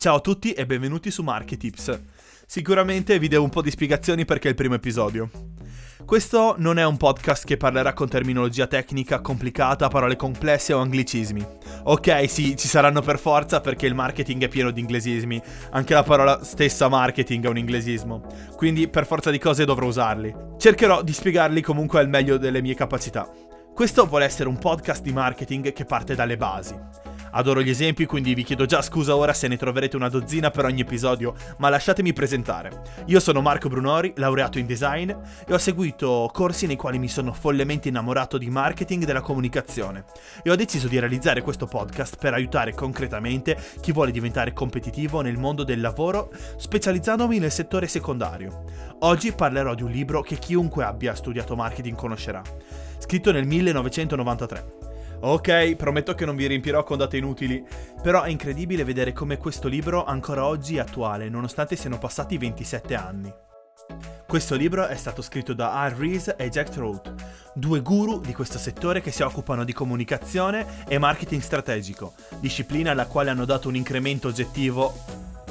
Ciao a tutti e benvenuti su Marketips. Sicuramente vi devo un po' di spiegazioni perché è il primo episodio. Questo non è un podcast che parlerà con terminologia tecnica complicata, parole complesse o anglicismi. Ok, sì, ci saranno per forza perché il marketing è pieno di inglesismi, anche la parola stessa marketing è un inglesismo, quindi per forza di cose dovrò usarli. Cercherò di spiegarli comunque al meglio delle mie capacità. Questo vuole essere un podcast di marketing che parte dalle basi. Adoro gli esempi, quindi vi chiedo già scusa ora se ne troverete una dozzina per ogni episodio, ma lasciatemi presentare. Io sono Marco Brunori, laureato in design, e ho seguito corsi nei quali mi sono follemente innamorato di marketing e della comunicazione, e ho deciso di realizzare questo podcast per aiutare concretamente chi vuole diventare competitivo nel mondo del lavoro, specializzandomi nel settore secondario. Oggi parlerò di un libro che chiunque abbia studiato marketing conoscerà, scritto nel 1993. Ok, prometto che non vi riempirò con date inutili, però è incredibile vedere come questo libro ancora oggi è attuale, nonostante siano passati 27 anni. Questo libro è stato scritto da Al Rees e Jack Trout, due guru di questo settore che si occupano di comunicazione e marketing strategico, disciplina alla quale hanno dato un incremento oggettivo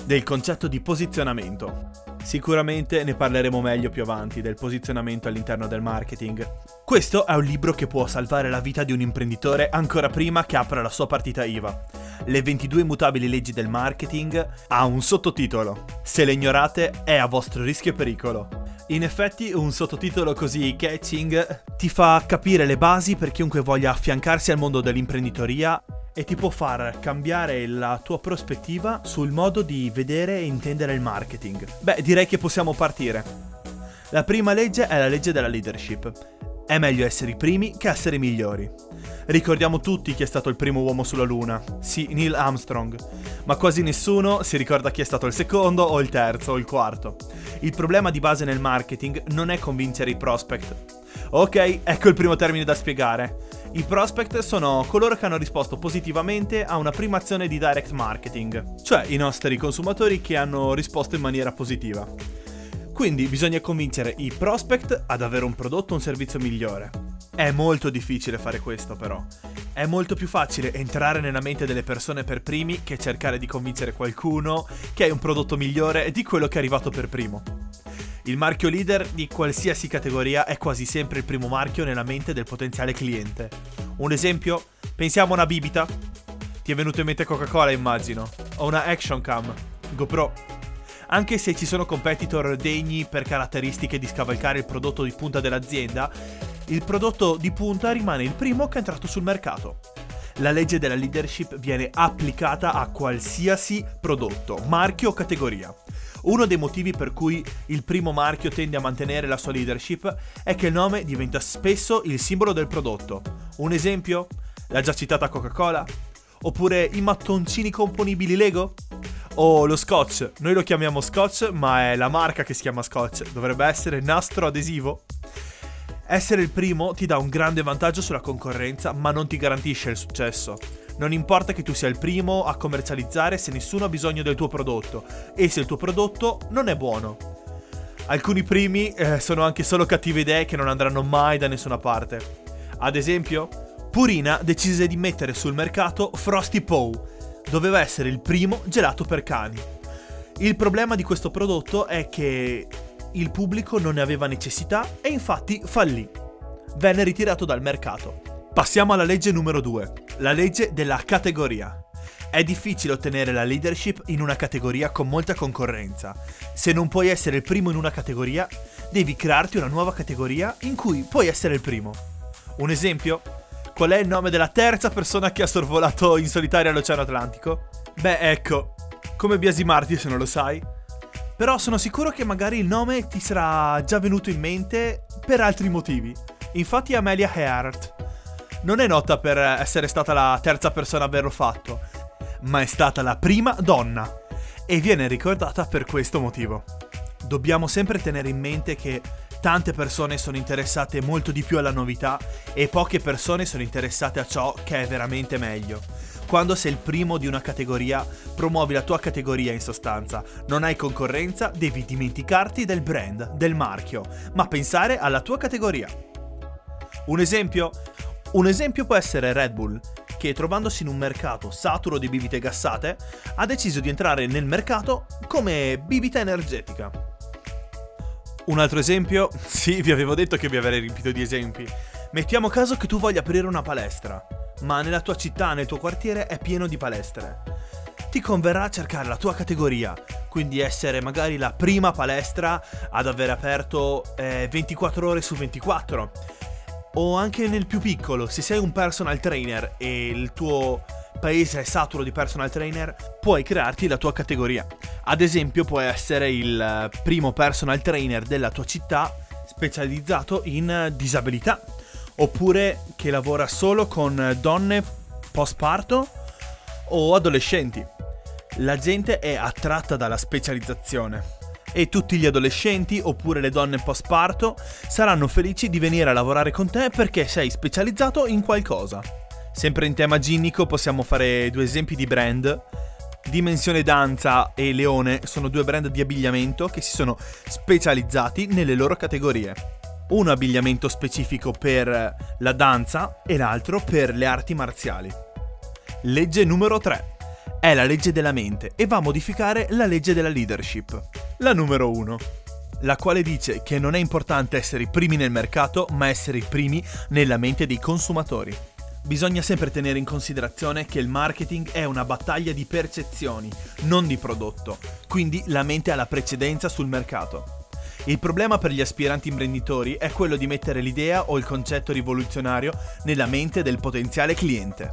del concetto di posizionamento. Sicuramente ne parleremo meglio più avanti del posizionamento all'interno del marketing. Questo è un libro che può salvare la vita di un imprenditore ancora prima che apra la sua partita IVA. Le 22 immutabili leggi del marketing ha un sottotitolo. Se le ignorate è a vostro rischio e pericolo. In effetti un sottotitolo così catching ti fa capire le basi per chiunque voglia affiancarsi al mondo dell'imprenditoria e ti può far cambiare la tua prospettiva sul modo di vedere e intendere il marketing. Beh, direi che possiamo partire. La prima legge è la legge della leadership. È meglio essere i primi che essere i migliori. Ricordiamo tutti chi è stato il primo uomo sulla Luna. Sì, Neil Armstrong. Ma quasi nessuno si ricorda chi è stato il secondo o il terzo o il quarto. Il problema di base nel marketing non è convincere i prospect. Ok, ecco il primo termine da spiegare. I prospect sono coloro che hanno risposto positivamente a una prima azione di direct marketing, cioè i nostri consumatori che hanno risposto in maniera positiva. Quindi bisogna convincere i prospect ad avere un prodotto o un servizio migliore. È molto difficile fare questo però. È molto più facile entrare nella mente delle persone per primi che cercare di convincere qualcuno che hai un prodotto migliore di quello che è arrivato per primo. Il marchio leader di qualsiasi categoria è quasi sempre il primo marchio nella mente del potenziale cliente. Un esempio? Pensiamo a una bibita. Ti è venuto in mente Coca-Cola, immagino. O una Action Cam. GoPro. Anche se ci sono competitor degni per caratteristiche di scavalcare il prodotto di punta dell'azienda, il prodotto di punta rimane il primo che è entrato sul mercato. La legge della leadership viene applicata a qualsiasi prodotto, marchio o categoria. Uno dei motivi per cui il primo marchio tende a mantenere la sua leadership è che il nome diventa spesso il simbolo del prodotto. Un esempio? La già citata Coca-Cola? Oppure i mattoncini componibili Lego? O lo scotch? Noi lo chiamiamo scotch, ma è la marca che si chiama scotch. Dovrebbe essere nastro adesivo? Essere il primo ti dà un grande vantaggio sulla concorrenza, ma non ti garantisce il successo. Non importa che tu sia il primo a commercializzare se nessuno ha bisogno del tuo prodotto e se il tuo prodotto non è buono. Alcuni primi eh, sono anche solo cattive idee che non andranno mai da nessuna parte. Ad esempio, Purina decise di mettere sul mercato Frosty Pow. Doveva essere il primo gelato per cani. Il problema di questo prodotto è che il pubblico non ne aveva necessità e infatti fallì. Venne ritirato dal mercato. Passiamo alla legge numero 2, la legge della categoria. È difficile ottenere la leadership in una categoria con molta concorrenza. Se non puoi essere il primo in una categoria, devi crearti una nuova categoria in cui puoi essere il primo. Un esempio? Qual è il nome della terza persona che ha sorvolato in solitaria l'Oceano Atlantico? Beh, ecco, come biasimarti se non lo sai. Però sono sicuro che magari il nome ti sarà già venuto in mente per altri motivi. Infatti Amelia Earhart non è nota per essere stata la terza persona a averlo fatto, ma è stata la prima donna e viene ricordata per questo motivo. Dobbiamo sempre tenere in mente che tante persone sono interessate molto di più alla novità e poche persone sono interessate a ciò che è veramente meglio. Quando sei il primo di una categoria, promuovi la tua categoria in sostanza. Non hai concorrenza, devi dimenticarti del brand, del marchio, ma pensare alla tua categoria. Un esempio? Un esempio può essere Red Bull. che trovandosi in un mercato saturo di bibite gassate, ha deciso di entrare nel mercato come bibita energetica. Un altro esempio? Sì, vi avevo detto che vi avrei riempito di esempi. Mettiamo caso che tu voglia aprire una palestra, ma nella tua città, nel tuo quartiere è pieno di palestre. Ti converrà cercare la tua categoria, quindi essere magari la prima palestra ad aver aperto eh, 24 ore su 24. O anche nel più piccolo, se sei un personal trainer e il tuo paese è saturo di personal trainer, puoi crearti la tua categoria. Ad esempio, puoi essere il primo personal trainer della tua città specializzato in disabilità, oppure che lavora solo con donne post parto o adolescenti. La gente è attratta dalla specializzazione e tutti gli adolescenti oppure le donne post parto saranno felici di venire a lavorare con te perché sei specializzato in qualcosa. Sempre in tema ginnico possiamo fare due esempi di brand. Dimensione Danza e Leone sono due brand di abbigliamento che si sono specializzati nelle loro categorie. Uno abbigliamento specifico per la danza e l'altro per le arti marziali. Legge numero 3. È la legge della mente e va a modificare la legge della leadership. La numero 1 la quale dice che non è importante essere i primi nel mercato, ma essere i primi nella mente dei consumatori. Bisogna sempre tenere in considerazione che il marketing è una battaglia di percezioni, non di prodotto, quindi la mente ha la precedenza sul mercato. Il problema per gli aspiranti imprenditori è quello di mettere l'idea o il concetto rivoluzionario nella mente del potenziale cliente.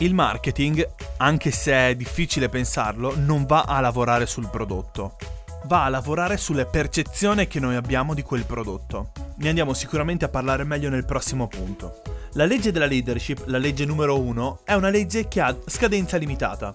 Il marketing, anche se è difficile pensarlo, non va a lavorare sul prodotto, va a lavorare sulle percezioni che noi abbiamo di quel prodotto. Ne andiamo sicuramente a parlare meglio nel prossimo punto. La legge della leadership, la legge numero 1, è una legge che ha scadenza limitata.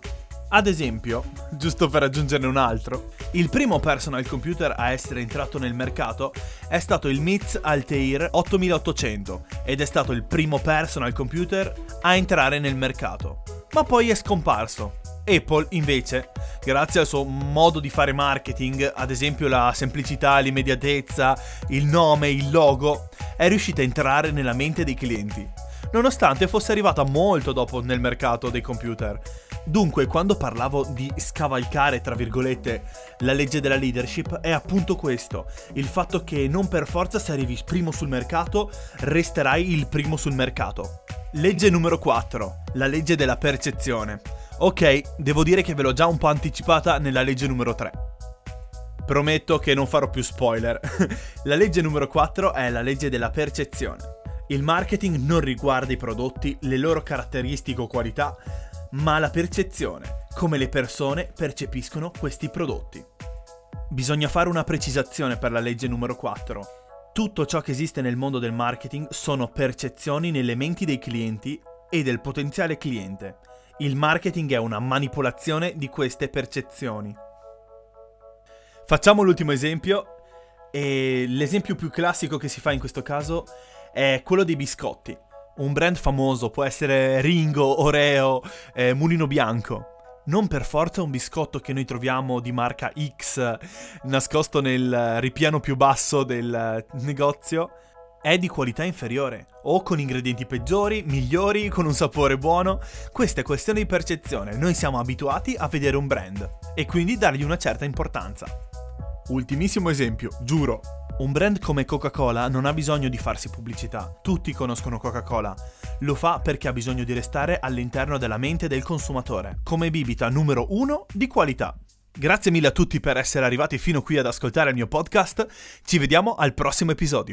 Ad esempio, giusto per aggiungerne un altro, il primo personal computer a essere entrato nel mercato è stato il MITS Altair 8800 ed è stato il primo personal computer a entrare nel mercato. Ma poi è scomparso. Apple invece, grazie al suo modo di fare marketing, ad esempio la semplicità, l'immediatezza, il nome, il logo, è riuscita a entrare nella mente dei clienti, nonostante fosse arrivata molto dopo nel mercato dei computer. Dunque, quando parlavo di scavalcare, tra virgolette, la legge della leadership, è appunto questo, il fatto che non per forza se arrivi primo sul mercato, resterai il primo sul mercato. Legge numero 4, la legge della percezione. Ok, devo dire che ve l'ho già un po' anticipata nella legge numero 3. Prometto che non farò più spoiler. la legge numero 4 è la legge della percezione. Il marketing non riguarda i prodotti, le loro caratteristiche o qualità, ma la percezione, come le persone percepiscono questi prodotti. Bisogna fare una precisazione per la legge numero 4. Tutto ciò che esiste nel mondo del marketing sono percezioni nelle menti dei clienti e del potenziale cliente. Il marketing è una manipolazione di queste percezioni. Facciamo l'ultimo esempio e l'esempio più classico che si fa in questo caso è quello dei biscotti un brand famoso, può essere Ringo, Oreo, eh, Mulino Bianco. Non per forza un biscotto che noi troviamo di marca X nascosto nel ripiano più basso del negozio è di qualità inferiore o con ingredienti peggiori, migliori, con un sapore buono. Questa è questione di percezione. Noi siamo abituati a vedere un brand e quindi dargli una certa importanza. Ultimissimo esempio, giuro, un brand come Coca-Cola non ha bisogno di farsi pubblicità, tutti conoscono Coca-Cola. Lo fa perché ha bisogno di restare all'interno della mente del consumatore, come bibita numero uno di qualità. Grazie mille a tutti per essere arrivati fino qui ad ascoltare il mio podcast, ci vediamo al prossimo episodio.